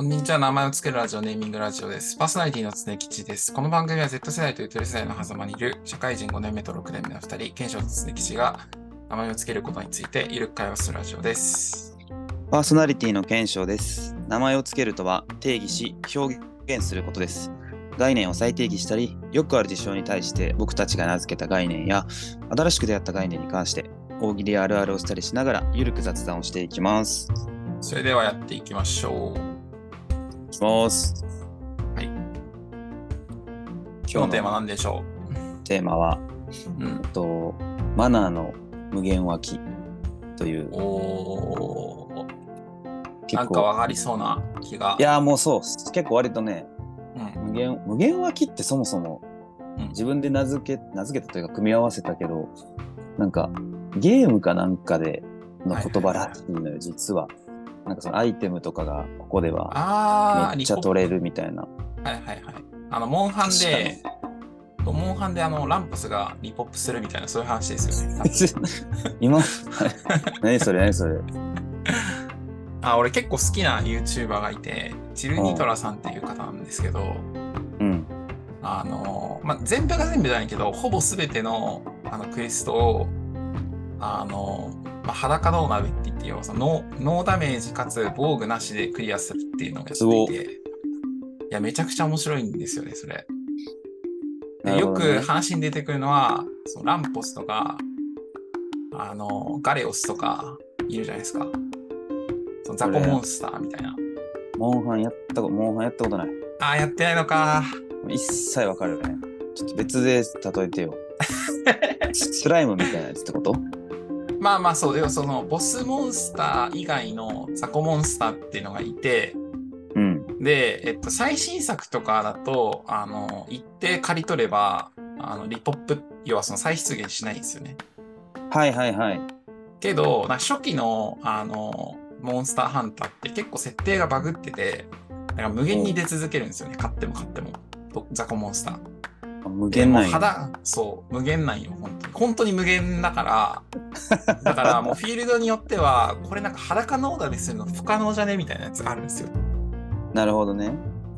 こんにちは。名前をつけるラジオ、ネーミングラジオです。パーソナリティの常吉です。この番組は Z 世代とゆとり世代の狭間にいる社会人5年目と6年目の2人、賢章と常吉が名前をつけることについてゆるく会話するラジオです。パーソナリティの検証です。名前をつけるとは定義し表現することです。概念を再定義したり、よくある事象に対して僕たちが名付けた概念や、新しく出会った概念に関して、大喜利あるあるをしたりしながら、ゆるく雑談をしていきます。それではやっていきましょう。いきます。はい。今日のテーマ何でしょテーマは、う、うんと、マナーの無限脇という、おー、なんかわかりそうな気が。いやーもうそう、結構割とね、うん、無限、無限脇ってそもそもうん自分で名付け、名付けたというか組み合わせたけど、なんかゲームかなんかでの言葉らしいのよ、実は。なんかそのアイテムとかがここではめっちゃ取れるみたいな。はいはいはい。あの、モンハンで、モンハンであの、ランパスがリポップするみたいな、そういう話ですよね。今、何それ何それ。あ、俺結構好きな YouTuber がいて、チルニトラさんっていう方なんですけど、うん。あの、まあ、全部が全部じゃないけど、ほぼ全てのあのクエストを、あの、まあ、裸ノーって言ってよ、そのノーノーダメージかつ防具なしでクリアするっていうのをやっていて、いや、めちゃくちゃ面白いんですよね、それ。でよく話に出てくるのは、そのランポスとか、あの、ガレオスとかいるじゃないですか。そのザコモンスターみたいな。モンハンやったこと、モンハンやったことない。ああ、やってないのか。一切わかるよね。ちょっと別で例えてよ。スライムみたいなやつってこと？まあまあそう、でもそのボスモンスター以外のザコモンスターっていうのがいて、うん。で、えっと、最新作とかだと、あの、一定借り取れば、あの、リポップ、要はその再出現しないんですよね。はいはいはい。けど、な初期の、あの、モンスターハンターって結構設定がバグってて、なんか無限に出続けるんですよね。買っても買っても。とザコモンスター。無限なんそう、無限なんよ、本当に。本当に無限だから、だからもうフィールドによっては、これなんか裸ノーダでするの不可能じゃねみたいなやつあるんですよ。なるほどね。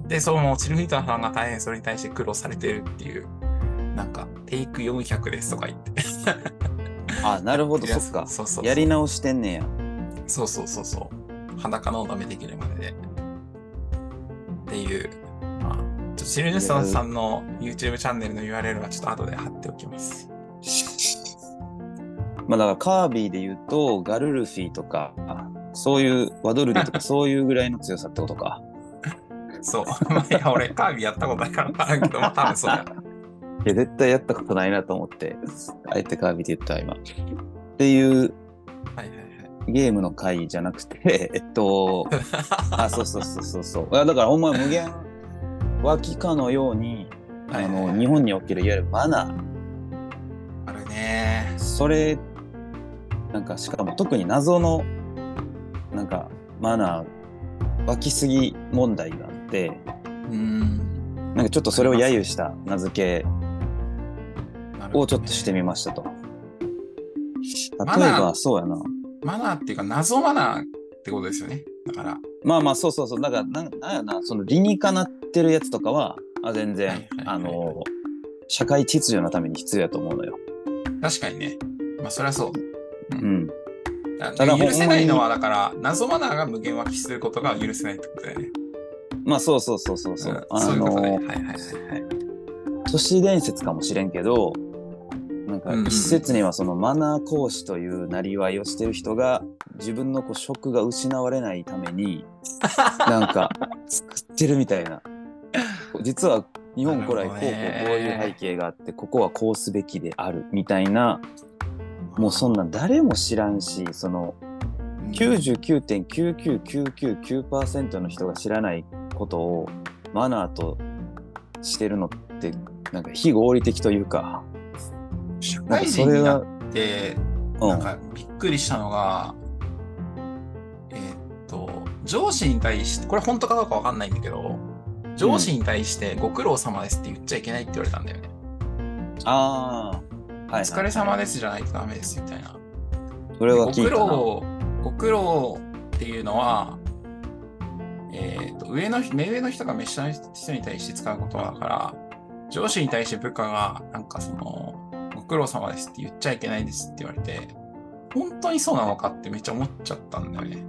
で、そのチルフィーターさんが大変それに対して苦労されてるっていう、なんか、テイク400ですとか言って。あ、なるほど、そっか。そうそうそうやり直してんねや。そうそうそうそう。裸ノーダメできるまでで。っていう、まあ、ちょっとチルヌスタンさんの YouTube チャンネルの URL はちょっと後で貼っておきます。まあだからカービィで言うと、ガルルフィとか、そういう、ワドルデとか そういうぐらいの強さってことか。そう。まあ、いや、俺、カービィやったことないから分からんけど、まあ、多分そうや。いや、絶対やったことないなと思って、あえてカービィで言ったわ今。っていうはいはいはい。ゲームの回じゃなくて、えっと、あ、そうそうそうそうそう。だからほんま無限脇かのように、あの、日本におけるいわゆるマナー、あるねそれ、なんかしかも特に謎の、なんかマナー、湧きすぎ問題があって、うーん。なんかちょっとそれを揶揄した名付けをちょっとしてみましたと。マナー例えば、そうやな。マナーっていうか、謎マナーってことですよね。だから。まあまあ、そうそうそう。だから、なんなんやな、その理にかなってるやつとかは、あ全然、はいはいはいあの、社会秩序のために必要やと思うのよ。確かにね。まあ、そりゃそう。うん。だただ許せないのは、だから、謎マナーが無限湧きすることが許せないってことだよね。まあ、そうそうそうそうそう。そういうことね。のはいはいはいはい。都市伝説かもしれんけど、か一説にはそのマナー講師というなりわいをしてる人が自分のこう職が失われないために なんか作ってるみたいな。実は日本古来こうこうこういう背景があってここはこうすべきであるみたいなもうそんなん誰も知らんしそのうん。99.99999%の人が知らないことをマナーとしてるのってなんか非合理的というか社会人になって、うんなんかびっくりしたのが、えーっと、上司に対して、これ本当かどうかわかんないんだけど、上司に対してご苦労様ですって言っちゃいけないって言われたんだよね。ああ、はい、はい。お疲れ様ですじゃないとダメですみたいな。それはご苦聞いたな。労、ご苦労っていうのは、ええーと上の人目上の人が目下の人に対して使う言葉だから、上司に対して部下が、なんかその、ご苦労様ですって言っちゃいけないですって言われて、本当にそうなのかってめっちゃ思っちゃったんだよね。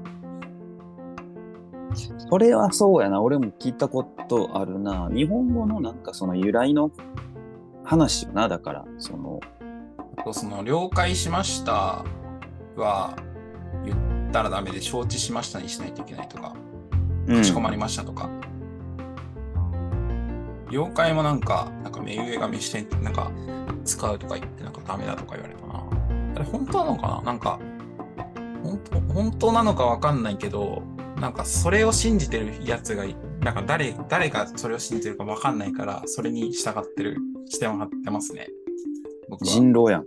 それはそうやな。俺も聞いたことあるな。日本語のなんかその由来の話よな。だから、その、その、了解しましたは言ったらダメで、承知しましたにしないといけないとか、うんかしこまりましたとか。了解もなんか、なんか目上が目視点なんか使うとか言ってなんかダメだとか言われたな。あれ本当なのかな？なんか、本当本当なのかわかんないけど、なんかそれを信じてるやつがい、なんか誰、誰がそれを信じてるかわかんないから、それに従ってる視点を張ってますね。僕は。人狼やん。い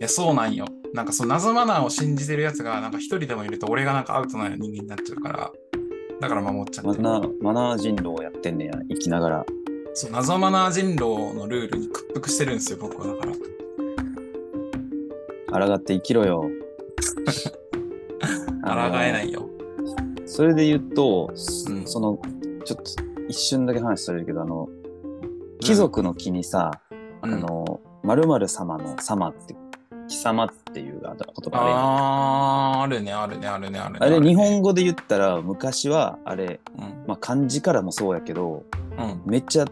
や、そうなんよ。なんかその謎マナーを信じてるやつが、なんか一人でもいると俺がなんかアウトな人間になっちゃうから、だから守っちゃってる。マナー、マナー人狼をやってんねや。生きながら。そう、謎マナー人狼のルールに屈服してるんですよ、僕はだから。抗って生きろよ。抗えないよ。それで言うと、うんその、ちょっと一瞬だけ話されるけど、あの、貴族の木にさ、うんあの、〇〇様の様って、貴様っていう言葉あるやんあー、あるね、あるね、あるね、あるね。あれ、ね日本語で言ったら、昔は、あれ、うん。まあ、漢字からもそうやけど、うん。めっちゃ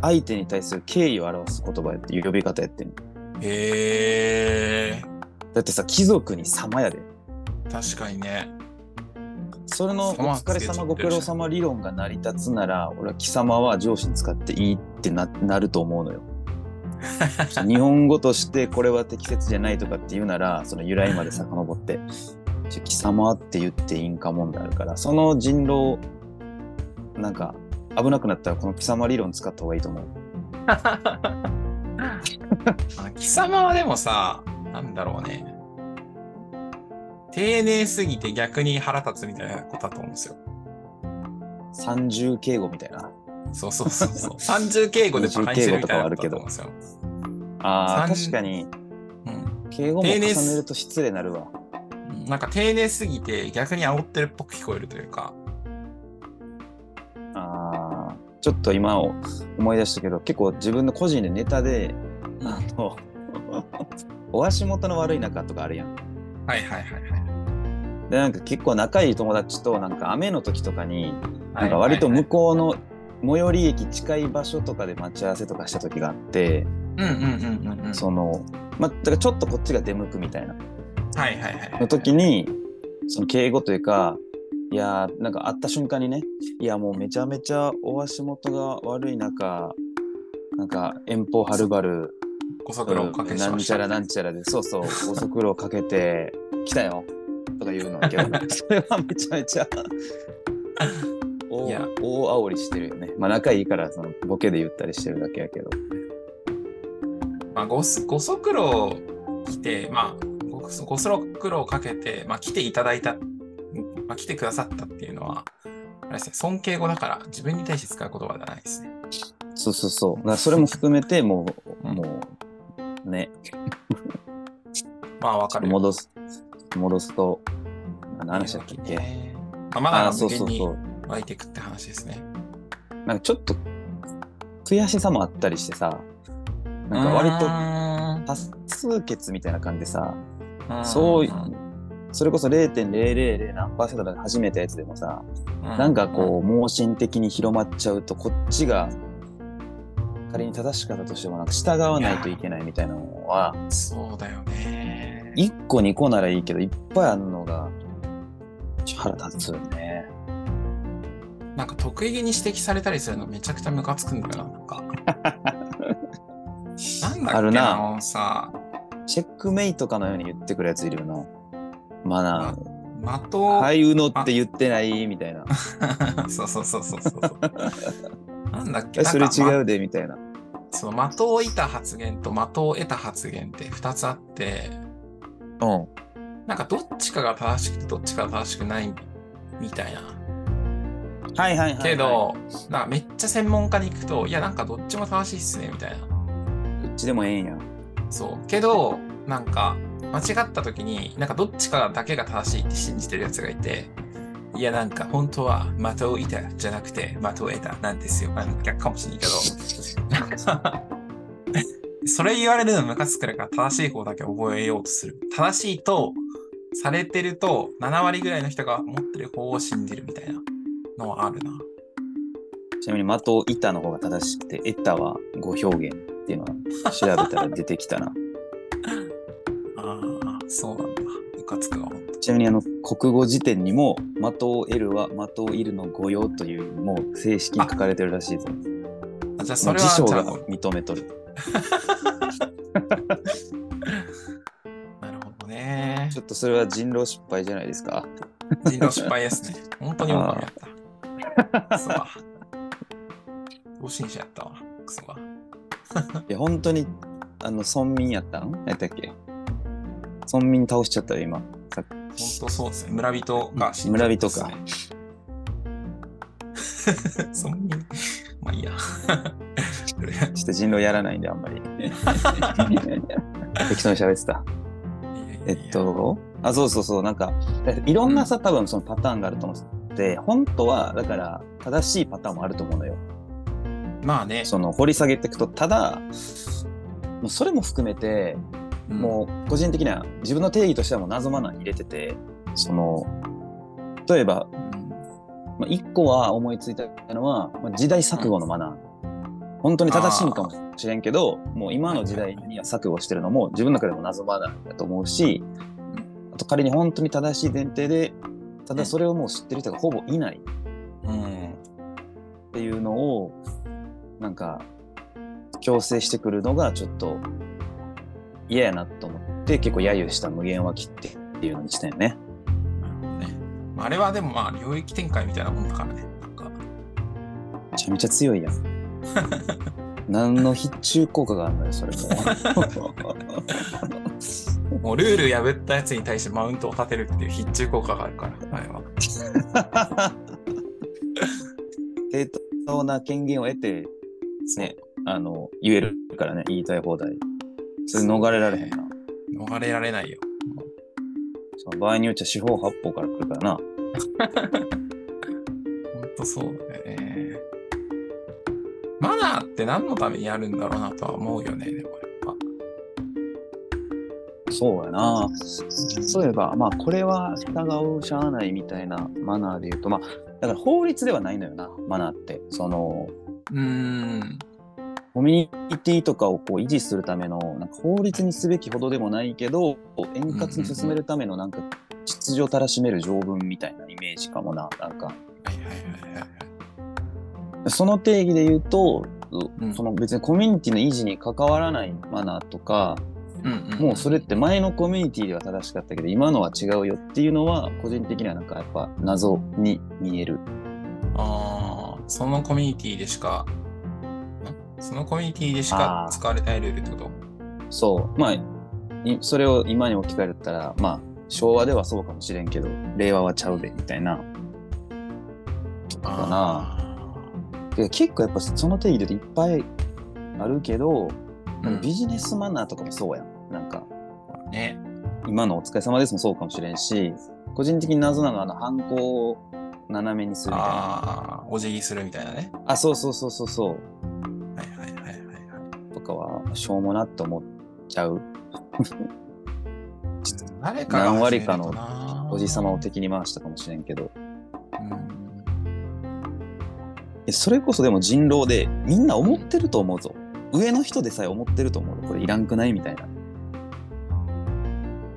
相手に対する敬意を表す言葉やって、呼び方やってんのへだってさ、貴族に様やで。ー、確かにね。それのお様疲れ様ご苦労様理論が成り立つなら、俺は貴様は上司に使っていいってななると思うのよ。日本語としてこれは適切じゃないとかって言うなら、その由来まで遡って、貴様って言っていいんか問題あるから、その人狼、なんか危なくなったらこの貴様理論使った方がいいと思う。あ 貴様はでもさ、なんだろうね。丁寧すぎて逆に腹立つみたいなことだと思うんですよ。三重敬語みたいな。そうそうそうそう。三重敬語で馬鹿にしてるみたいなことだと思うんですよ。ああ、三確かに、うん敬語も重ねると失礼になるわ。なんか丁寧すぎて逆に煽ってるっぽく聞こえるというか。ああ、ちょっと今を思い出したけど、結構自分の個人でネタで、あの、お足元の悪い仲とかあるやん。はいはいはいはい。で、なんか結構仲いい友達と、なんか雨の時とかに、はないんか割と向こうの最寄り駅近い場所とかで待ち合わせとかした時があって、うんうんうんうんうん。その、まあ、だからちょっとこっちが出向くみたいな、はいはいはい。の時に、その敬語というか、いやーなんか会った瞬間にね、いやもうめちゃめちゃお足元が悪い中、なんか遠方はるばる、ご足労おかけし。なんちゃらなんちゃらで、そうそう、ご足労かけて 来たよとか言うのだけど、それはめちゃめちゃ大いや大煽りしてるよね。まあ仲いいからそのボケで言ったりしてるだけやけど。まあ、ごすご足労来て、まあ、ごご足労かけて、まあ、来ていただいた、まあ、来てくださったっていうのは、あれですね、尊敬語だから自分に対して使う言葉ではないですね。そうそうそう。それも含めて、もう、うんもう、ね、まあ、わかるよ。戻す、戻すと、何話だっけ、ねまあ、まだあ、そう無限にそうそう。湧いていくって話ですね。なんかちょっと悔しさもあったりしてさ、なんか割と多数決みたいな感じでさ、とそういそれこそ0.000何パーセントで始めたやつでもさ、なんかこう、盲信的に広まっちゃうと、こっちが仮に正しかったとしても、なんか従わないといけないみたいなのは、うん。そうだよね。1個2個ならいいけど、いっぱいあるのが、腹立つよね。なんか得意げに指摘されたりするのめちゃくちゃムカつくんだよな、なんか。なんだっけあるなさ、チェックメイトかのように言ってくるやついるよな。マナー。的を、はい、うのって言ってないみたいな。そうそうそうそうそう。なんだっけえそれ違うで、みたいな。まその的を射た発言と的を得た発言って2つあって、うん。なんかどっちかが正しくてどっちかが正しくないみたいな。はいはいはい、はい。け、ど、なめっちゃ専門家に行くと、いやなんかどっちも正しいっすねみたいな。どっちでもええんや。そう。けど、なんか間違った時に、なんかどっちかだけが正しいって信じてるやつがいて、いや、なんか本当は的を射たじゃなくて的を得たなんですよ。なんか逆かもしれないけど。それ言われるのムカつくから正しい方だけ覚えようとする。正しいとされてると7割ぐらいの人が持ってる方を信じるみたいなのはあるな。ちなみに的を板の方が正しくて、得たは語表現っていうのは調べたら出てきたな。ああ、そうなんだ。ムカつくわ。ちなみにあの国語辞典にも的を得るは的を射るの語用というもう正式に書かれてるらしいぞ。あじゃあそれもう辞書が。認めとる。なるほどねち。ょっとそれは人狼失敗じゃないですか。人狼失敗ですね。本当にオカメやった。クソが。同心者やったわ。クソが。いや本当にあの村民やったんやったっけ？村民倒しちゃったよ今。さ本当そうですね。村人が死ん村じゃ人か。ったっすね。そんなに。まあいいや。ちょっと人狼やらないんであんまり。適当に喋ってた。えっと、あ、そうそうそう、なんか、いろんなさ、多分そのパターンがあると思って、本当は、だから、正しいパターンもあると思うのよ。まあね。その、掘り下げていくと、ただ、もうそれも含めて、うんもう、個人的には、自分の定義としてはもう謎マナーに入れてて、その、例えば、うんまあ、一個は思いついたのは、まあ、時代錯誤のマナー。本当に正しいんかもしれんけど、もう今の時代には錯誤してるのも自分の中でも謎マナーだと思うし、あと仮に本当に正しい前提で、ただそれをもう知ってる人がほぼいないうん。っていうのを、なんか、強制してくるのがちょっと嫌やなと思って、結構揶揄した無限は切ってっていうのにしたよね。あれはでもまあ領域展開みたいなもんだからね。なんか。めちゃめちゃ強いやん。何の必中効果があるのよ、それも。もうルール破ったやつに対してマウントを立てるっていう必中効果があるから、あれは。正当な権限を得て、ね、あの、言えるからね、言いたい放題。それ逃れられへんな。逃れられないよ。その場合によっちゃ四方八方から来るからな。ほんとそうだよね。マナーって何のためにやるんだろうなとは思うよね、でもやっぱ。そうやな。そういえば、まあ、これは従うしゃあないみたいなマナーで言うと、まあ、だから法律ではないのよな、マナーって。その、うーん。コミュニティとかをこう維持するための、なんか法律にすべきほどでもないけど、円滑に進めるためのなんか秩序たらしめる条文みたいなイメージかもな、なんか。はいはいはいはいはい。その定義で言うと、うんその別にコミュニティの維持に関わらないマナーとか、うんうん、もうそれって前のコミュニティでは正しかったけど、今のは違うよっていうのは、個人的にはなんかやっぱ謎に見える。ああ、そのコミュニティでしか、んそのコミュニティでしか使われないルールってこと？そう。まあ、いそれを今に置き換えたら、まあ、昭和ではそうかもしれんけど、令和はちゃうで、みたいな。とかかな。結構やっぱその定義でいっぱいあるけど、ーうんビジネスマナーとかもそうやん。なんか、ね。今のお疲れ様ですもそうかもしれんし、個人的に謎なのはあの、ハンコを斜めにするみたいな。ああ、お辞儀するみたいなね。あ、そうそうそうそうそう。はいはいはいはいはい。とかは、しょうもなって思っちゃう。誰かが何割かのおじさまを敵に回したかもしれんけど。それこそでも人狼で、みんな思ってると思うぞ。上の人でさえ思ってると思う。これいらんくないみたいな。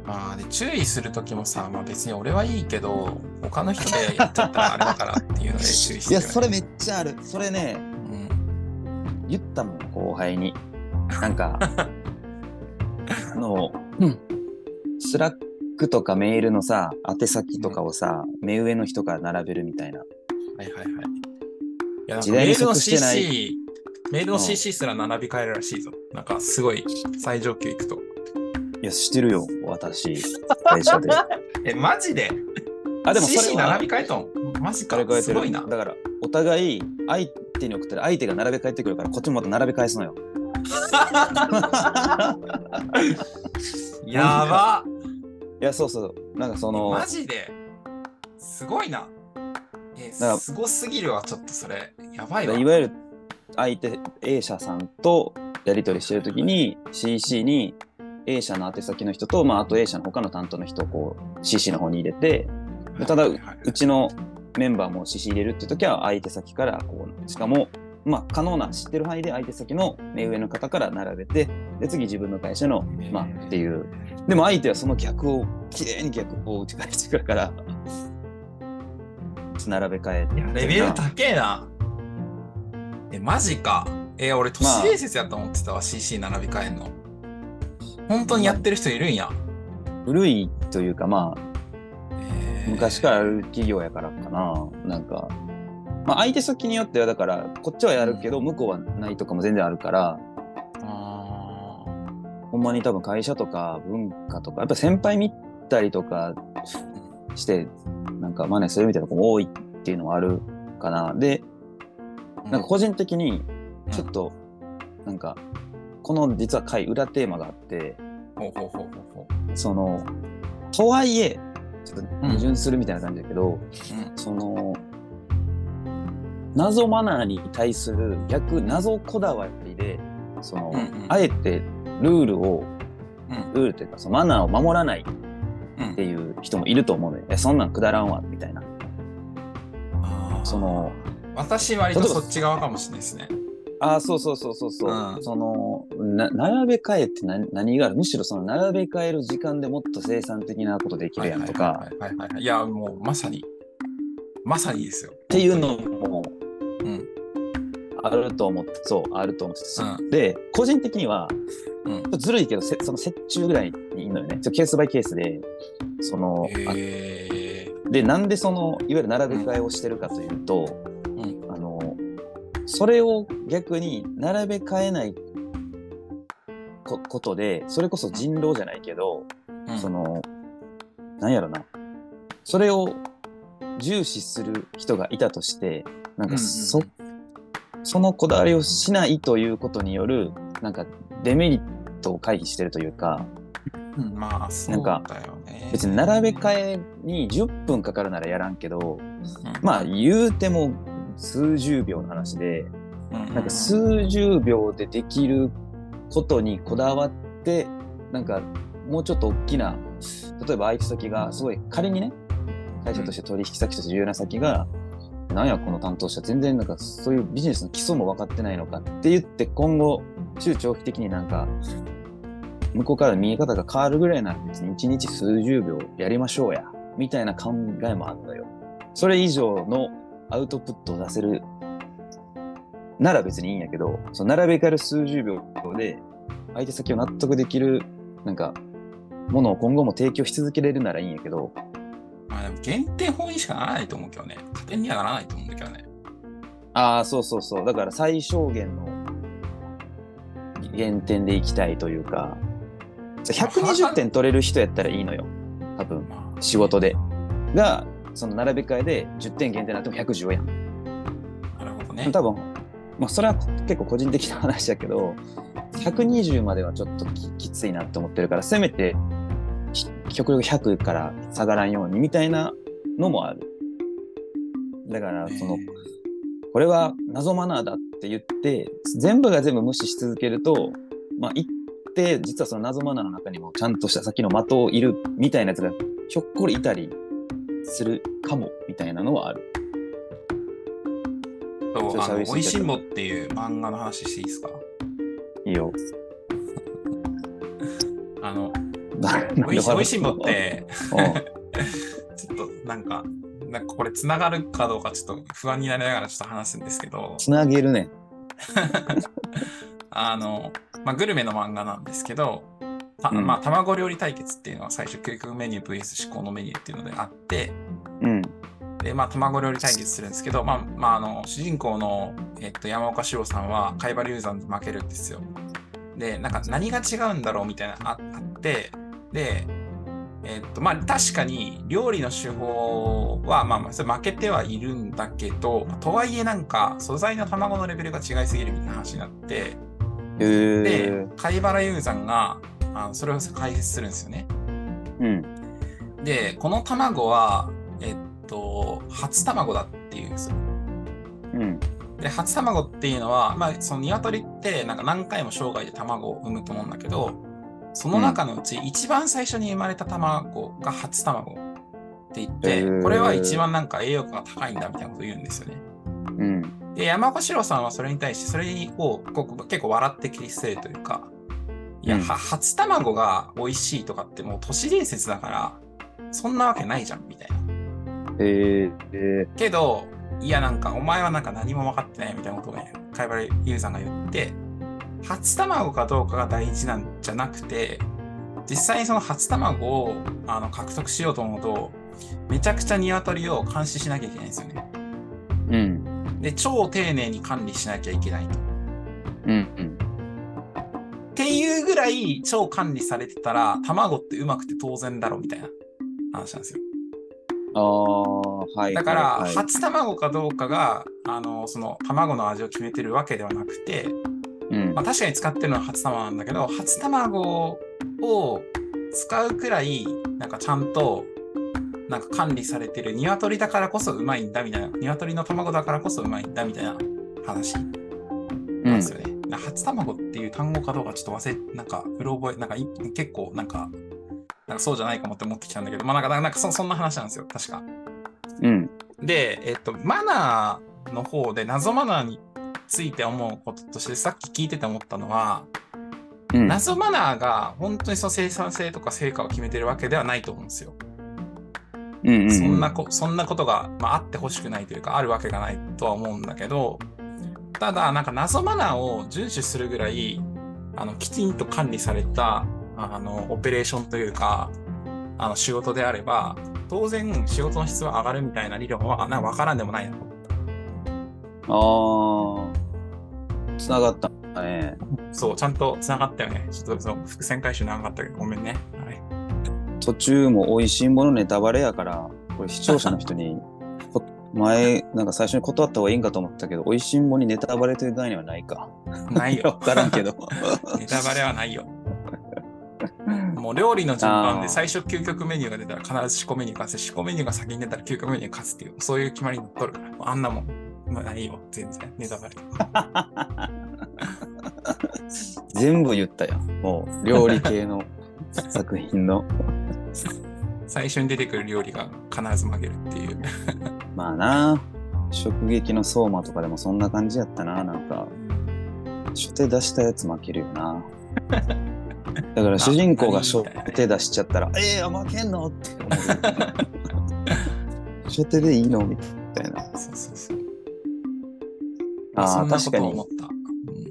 まあ、で注意するときもさ、まあ別に俺はいいけど、他の人でやっちゃったらあれだからっていうので 注意していや、それめっちゃある。それね、うん。言ったもん、後輩に。なんか、あの、スラックとかメールのさ、宛先とかをさ、目上の人から並べるみたいな。はいはいはい。いや、なんかメールの CC、メールのうん CC すら並び替えるらしいぞ。なんかすごい最上級いくと。いや、してるよ、私、会社で。え、マジで？あ、でもそ CC れは並び替えとんマジかすごいな。だから、お互い、相手に送ったら相手が並べ替えてくるから、こっちもまた並べ返すのよ。やばいや、そうそう。なんかそのマ、ジで？すごいな。らすごすぎるわ、ちょっとそれ。やばいわ。いわゆる相手 A 社さんとやり取りしてるときに CC に A 社の宛先の人と、まあ、あと A 社の他の担当の人をこう CC の方に入れてでただうちのメンバーも CC 入れるって時は相手先からこうしかもまあ可能な知ってる範囲で相手先の目上の方から並べてで次自分の会社のまあっていうでも相手はその逆をきれいに逆を打ち返してくるから並べ替えてレベル高えな。え、マジか。え、俺、都市伝説やと思ってたわ、CC 並び替えんの。本当にやってる人いるんや。古いというかまあえー昔からある企業やからかな。なんか、まあ、相手先によってはだからこっちはやるけど向こうはないとかも全然あるからあほんまに多分会社とか文化とかやっぱ先輩見たりとかしてなんか真似するみたいな子も多いっていうのはあるかな。でーなんか個人的にうん。ちょっとなんかこの実は回裏テーマがあってほうほうほうほうほそのとはいえちょっと矛盾するみたいな感じだけど、う。うん。その謎マナーに対する逆謎こだわりでその、うんうん。あえてルールをうん。ルールというかそのマナーを守らないうんっていう人もいると思うのよ。えそんなんくだらんわみたいな。その私割とそっち側かもしれないですね。ああそうそうそうそうそう、うんそのな並べ替えって何何がある？むしろその並べ替える時間でもっと生産的なことできるやんとかはいはいはいはいはい。いや、もうまさに、まさにですよ。っていうのもうん。あると思ってそうあると思ってて、うんで個人的にはうん。ずるいけど、せその折衷ぐらいにいるのよね。ケースバイケースで、その。で、なんでその、いわゆる並べ替えをしてるかというと、うん。あの、それを逆に並べ替えないこことで、それこそ人狼じゃないけど、うん。その、なんやろな、それを重視する人がいたとして、なんかそ、うん。そのこだわりをしないということによる、なんかデメリットを回避してるというか、うんまあ、そうだよね。別に並べ替えに10分かかるならやらんけど、うんまあ言うても数十秒の話で、うんなんか数十秒でできることにこだわって、なんかもうちょっと大きな、例えば相手先がすごい仮にね、会社として取引先として重要な先が、なんやこの担当者全然なんかそういうビジネスの基礎も分かってないのかって言って今後中長期的になんか向こうから見え方が変わるぐらいなら別に1日数十秒やりましょうやみたいな考えもあるのよ。それ以上のアウトプットを出せるなら別にいいんやけど、その並べ替える数十秒で相手先を納得できるなんかものを今後も提供し続けれるならいいんやけど、まあでも減点法にしかならないと思うけどね。加点にはならないと思うんだけどね。ああ、そうそうそう。だから最小限の減点でいきたいというか、120点取れる人やったらいいのよ。多分、まあ仕事で。が、その並べ替えで10点減点になっても110やん。なるほどね。多分、まあそれは結構個人的な話だけど、120まではちょっとききついなって思ってるから、せめてひ極力100から下がらんようにみたいなのもある。だから、その、これは謎マナーだって言って、全部が全部無視し続けると、まあ、一定、実はその謎マナーの中にもちゃんとした先の的をいるみたいなやつがひょっこりいたりするかもみたいなのはある。そうあの、おいしんぼっていう漫画の話していいですか？いいよ。あの、なおいしんぼっ、て、うん ちょっとなんか、なんかこれつながるかどうかちょっと不安になりながらちょっと話すんですけど、つなげるね。あの、まあ、グルメの漫画なんですけど、たうんまあ、卵料理対決っていうのは最初、究極メニュー VS 思考のメニューっていうのであって、うん。で、まあ、卵料理対決するんですけど、まあ、まあ、あの、主人公の、えっと、山岡史郎さんは、貝原雄山で負けるんですよ。で、なんか、何が違うんだろうみたいな、ああって、で、えっと、まあ、確かに、料理の手法は、まあ負けてはいるんだけど、とはいえ、なんか、素材の卵のレベルが違いすぎるみたいな話になって、へーで、貝原雄山が、あのそれを解説するんですよね。うん。で、この卵は、えっと、初卵だっっていうんですよ。うん。で、初卵っていうのは、まあ、その鶏ってなんか何回も生涯で卵を産むと思うんだけど、その中のうち一番最初に生まれた卵が初卵って言ってこれは一番なんか栄養価が高いんだみたいなことを言うんですよね。うん。で、山越郎さんはそれに対して、それを結構笑って切り捨てるというか、いや、うんは初卵が美味しいとかってもう都市伝説だから、そんなわけないじゃん、みたいな。へええけど、いや、なんか、お前はなんか何も分かってないみたいなことをね、貝原優さんが言って、初卵かどうかが大事なんじゃなくて、実際にその初卵をあの獲得しようと思うと、めちゃくちゃ鶏を監視しなきゃいけないんですよね。うん。で、超丁寧に管理しなきゃいけないと。うん。うん。っていうぐらい超管理されてたら、卵ってうまくて当然だろみたいな話なんですよ。ああ、はい。だから、はいはい初卵かどうかが、あの、その卵の味を決めてるわけではなくて、うんまあ、確かに使ってるのは初卵なんだけど、初卵を使うくらい、なんかちゃんと、なんか管理されてる鶏だからこそうまいんだみたいな、鶏の卵だからこそうまいんだみたいな話なんですよね。な初卵っていう単語かどうかちょっと忘れ、なんか、うろ覚え、なんかい結構なんか、なんかそうじゃないかもって思ってきたんだけど、まあなんか、なんかそそんな話なんですよ、確か。うん。で、えっと、マナーの方で謎マナーについて思うこととして、さっき聞いてて思ったのは、うん。謎マナーが本当にその生産性とか成果を決めてるわけではないと思うんですよ。うんうんうんそんなこそんなことが、まあ、あってほしくないというか、あるわけがないとは思うんだけど、ただ、なんか謎マナーを遵守するぐらい、あのきちんと管理されたあのオペレーションというか、あの仕事であれば、当然仕事の質は上がるみたいな理論はなんか分からんでもないなとああ、つながったね。そう、ちゃんと繋がったよね。ちょっとその伏線回収長かったけど、ごめんね。はい。途中も美味しいものネタバレやから、これ視聴者の人に、こ前、なんか最初に断った方がいいんかと思ったけど、美味しいものにネタバレという概念はないか。ないわよ。からんけど。ネタバレはないよ。もう料理の順番で最初究極メニューが出たら必ず四個メニュー勝つ。四個メニューが先に出たら究極メニュー勝つっていう、そういう決まりになっとるから。あんなもん、まあ、ないよ。全然。ネタバレ。全部言ったやん。もう、料理系の 作品の。最初に出てくる料理が必ず負けるっていう。まあな、食撃の相馬とかでもそんな感じやったな。なんか、初手出したやつ負けるよな。だから 主人公が初手出しちゃったら、えー、負けんの？って思う。初手でいいの？みたいな。そうそうそう。ああ、確かに思。った。うん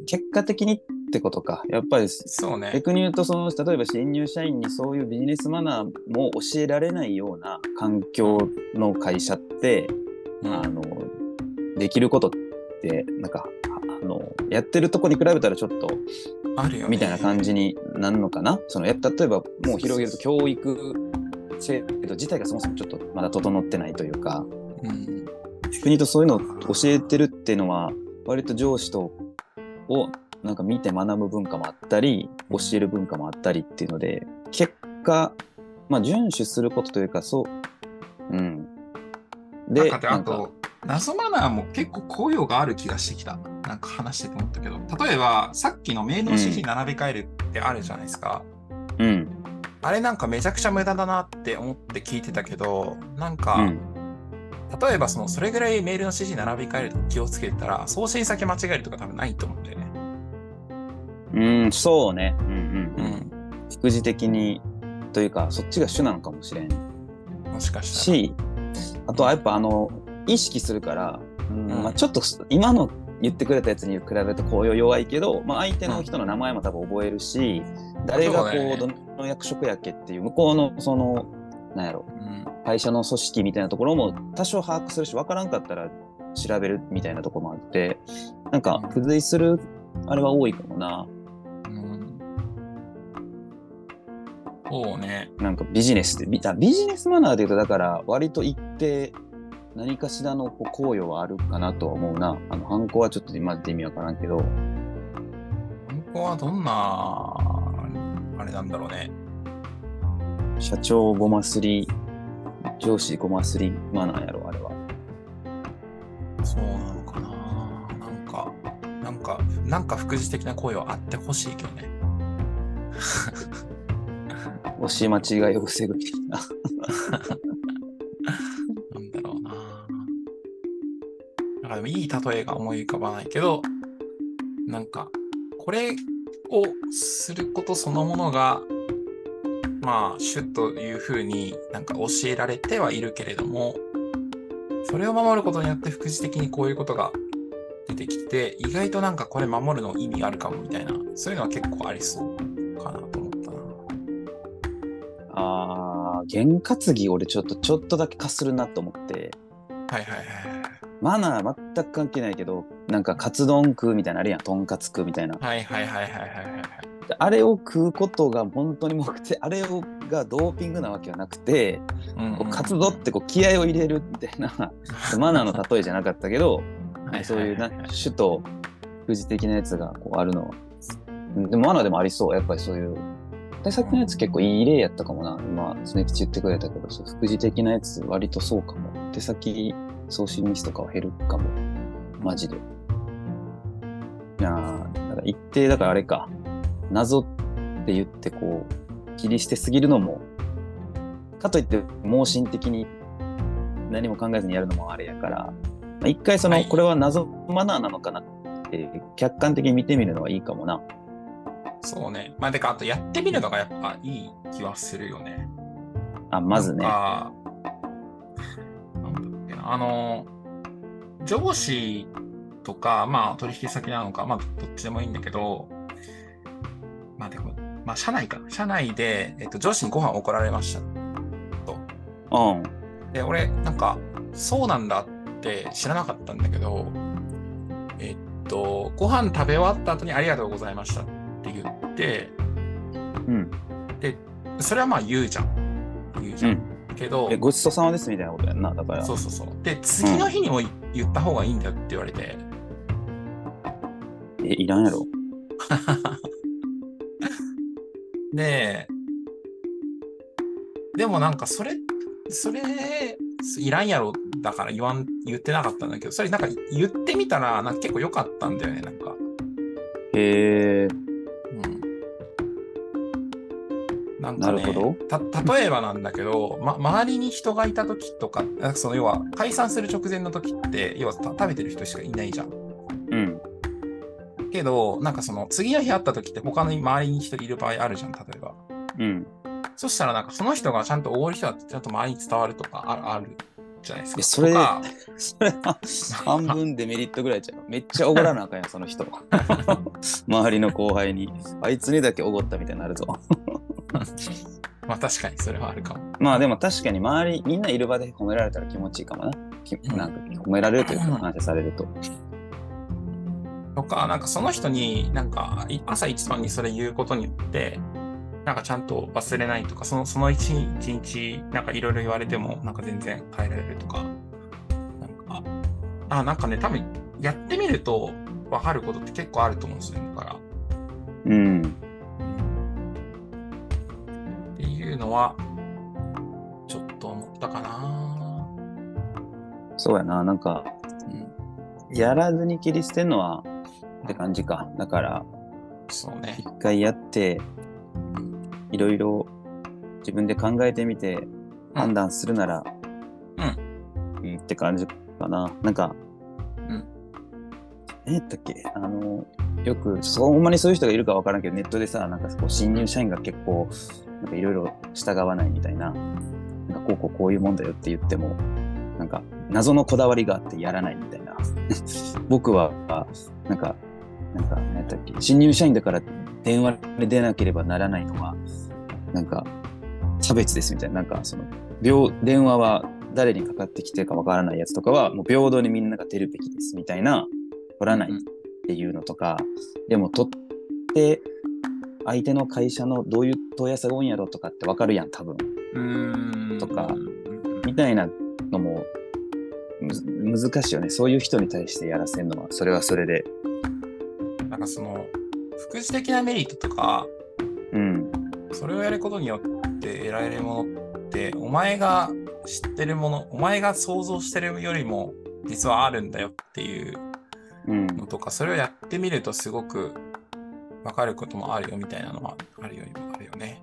結果的にってことか。やっぱり、そうね。逆に言うと、その、例えば新入社員にそういうビジネスマナーも教えられないような環境の会社って、うんあの、できることって、なんか、あの、やってるとこに比べたらちょっと、あるよね。みたいな感じになるのかな？その、や例えば、もう広げると教育制度自体がそもそもちょっとまだ整ってないというか、うん。国とそういうのを教えてるっていうのは、割と上司と、をなんか見て学ぶ文化もあったり、教える文化もあったりっていうので、結果、まあ、遵守することというか、そう、うん。で、なんかで、あと、謎マナーも結構効用がある気がしてきた。なんか話してて思ったけど、例えば、さっきのメールの指示並べ替えるってあるじゃないですか。うん。あれなんかめちゃくちゃ無駄だなって思って聞いてたけど、なんか、うん。例えばその、それぐらいメールの指示並び替えると気をつけてたら、送信先間違えるとか多分ないと思うんだよね。うん、そうね。うんうんううん。ん。副次的に、というか、そっちが主なのかもしれんもしかしたら。し、あとはやっぱあの、意識するから、うんうんまあ、ちょっと今の言ってくれたやつに比べると効用弱いけど、まあ、相手の人の名前も多分覚えるし、誰がこう、どの役職やっけっていう、向こうのその、なんやろ、うん。会社の組織みたいなところも多少把握するし、わからんかったら調べるみたいなところもあって、なんか付随する、あれは多いかもな。うん。そうね。なんかビジネスで、ビあビジネスマナーで言うと、だから割と一定、何かしらのこう効用はあるかなとは思うな。あの、犯行はちょっと今で意味わからんけど、ここはどんな、あれなんだろうね。社長ごますり、上司ごますりマナーやろ、あれは。そうなのかななんか、なんか、なんか副次的な声はあってほしいけどね。押し間違いを防ぐみたいな。なんだろうな。なんかでもいい例えが思い浮かばないけど、なんか、これをすることそのものが、まあ、主というふうになんか教えられてはいるけれども、それを守ることによって副次的にこういうことが出てきて、意外となんかこれ守るの意味あるかもみたいな、そういうのは結構ありそうかなと思ったな。あー、験担ぎ俺ちょっと、ちょっとだけかするなと思って、はいはいはいマナー全く関係ないけど、なんかカツ丼食うみたいなのあるやん、とんかつ食うみたいな。はい。はいはいはいはいはいはい。あれを食うことが本当に目的、あれをがドーピングなわけはなくて、うんこうカツ丼ってこう気合を入れるみたいな、マナーの例えじゃなかったけど、そういうな首都富士的なやつがこうあるのは。うんでもマナーでもありそう、やっぱりそういう。でさっきのやつ結構いい例やったかもな。今、スネキチ言ってくれたけど、そう副次的なやつ割とそうかも。手先送信ミスとかは減るかも。マジで。いやー、だから一定だからあれか。謎って言ってこう、切り捨てすぎるのも、かといって盲信的に何も考えずにやるのもあれやから、まあ一回その、はいこれは謎マナーなのかなって客観的に見てみるのはいいかもな。そうね。まあ、でか、あとやってみるのがやっぱいい気はするよね。あ、まずね。なんかなんだっけな。あの、上司とか、まあ、取引先なのか、まあ、どっちでもいいんだけど、まあでも、まあ、社内か。社内で、えっと、上司にご飯怒られました。うん。で、俺、なんか、そうなんだって知らなかったんだけど、えっと、ご飯食べ終わった後にありがとうございましたって言って、うん。それはまあ言うじゃん。言うじゃん。うん。けど、え、ごちそうさまですみたいなことやんな。だから。そうそうそう。で、次の日にも言った方がいいんだよって言われて、え、いらんやろ。で、でもなんかそれ、それ、いらんやろだから言わん、言ってなかったんだけど、それなんか言ってみたら、なんか結構良かったんだよね、なんか。へえ。うん。なんかね、なるほど。た例えばなんだけど、ま、周りに人がいた時とか、その要は解散する直前の時って、要はた食べてる人しかいないじゃん。けど、なんかその次の日会った時って他の周りに人いる場合あるじゃん、例えば。うん。そしたらなんかその人がちゃんとおごる人だってちゃんと周りに伝わるとかああるじゃないですか。えそれそれは半分デメリットぐらいちゃう。めっちゃおごらなあかんやん、その人。周りの後輩に。あいつにだけおごったみたいになるぞ。まあ確かにそれはあるかも。まあでも確かに周り、みんないる場で褒められたら気持ちいいかもな。きなんか褒められるというか、感謝されると。とか、なんかその人になんかい朝一番にそれ言うことによって、なんかちゃんと忘れないとか、そのその一日なんかいろいろ言われてもなんか全然変えられるとか、なんか、あ、なんかね、多分やってみると分かることって結構あると思うんですよ、だから。うん。っていうのは、ちょっと思ったかな。そうやな。なんか、うん、やらずに切り捨てんのは、って感じか。だから、そうね。一回やって、いろいろ自分で考えてみて判断するなら、うん。うん、って感じかな。なんか、うん。何やったっけ？あの、よく、そほんまにそういう人がいるかわからんけど、ネットでさ、なんかこう新入社員が結構、なんかいろいろ従わないみたいな、なんかこうこうこういうもんだよって言っても、なんか謎のこだわりがあってやらないみたいな。僕は、なんか、なんか、何やっけ新入社員だから電話で出なければならないのは、なんか、差別ですみたいな。なんか、その、病、電話は誰にかかってきてるかわからないやつとかは、もう平等にみんなが出るべきですみたいな、取らないっていうのとか、でも取って、相手の会社のどういう問い合わせが多いんやろとかってわかるやん、多分。うーん。とかうんみたいなのも、む難しいよね。そういう人に対してやらせるのは、それはそれで。なんかその、副次的なメリットとか、うん。それをやることによって得られるものって、お前が知ってるもの、お前が想像してるよりも実はあるんだよっていううん。のとか、それをやってみるとすごくわかることもあるよみたいなのはあるよあるよね。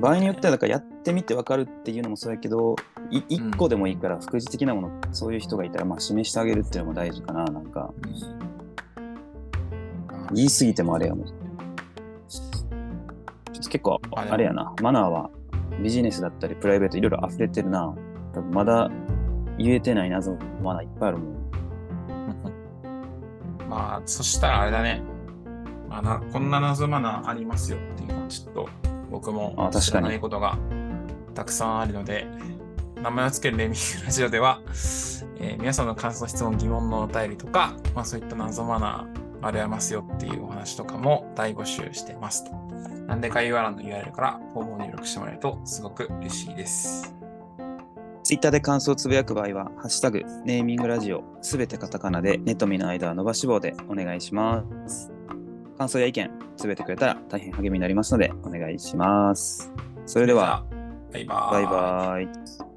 場合によっては、だからやってみて分かるっていうのもそうやけど、い一個でもいいから、副次的なもの、そういう人がいたら、まあ、示してあげるっていうのも大事かな。なんか、うん言い過ぎてもあれやもん。結構、あれやな。マナーはビジネスだったり、プライベートいろいろ溢れてるな。多分まだ言えてない謎のマナーいっぱいあるもん。まあ、そしたらあれだね。まあな、こんな謎マナーありますよっていうのはちょっと僕もあ確かに知らないことがたくさんあるので、名前を付けるレミラジオでは、えー皆さんの感想、質問、疑問のお便りとか、まあそういった謎マナーあります。よっていうお話とかも大募集してます。と。なんでか URL の URL からフォームを入力してもらえるとす。ごく嬉しいです。ツイッターで感想をつぶやく場合は、ハッシュタグ、ネーミングラジオ、す。べてカタカナで、ネとミの間は伸ばし棒でお願いします。感想や意見、つぶやいてくれたら大変励みになります。ので、お願いします。それでは、バイバイ。バイバイ。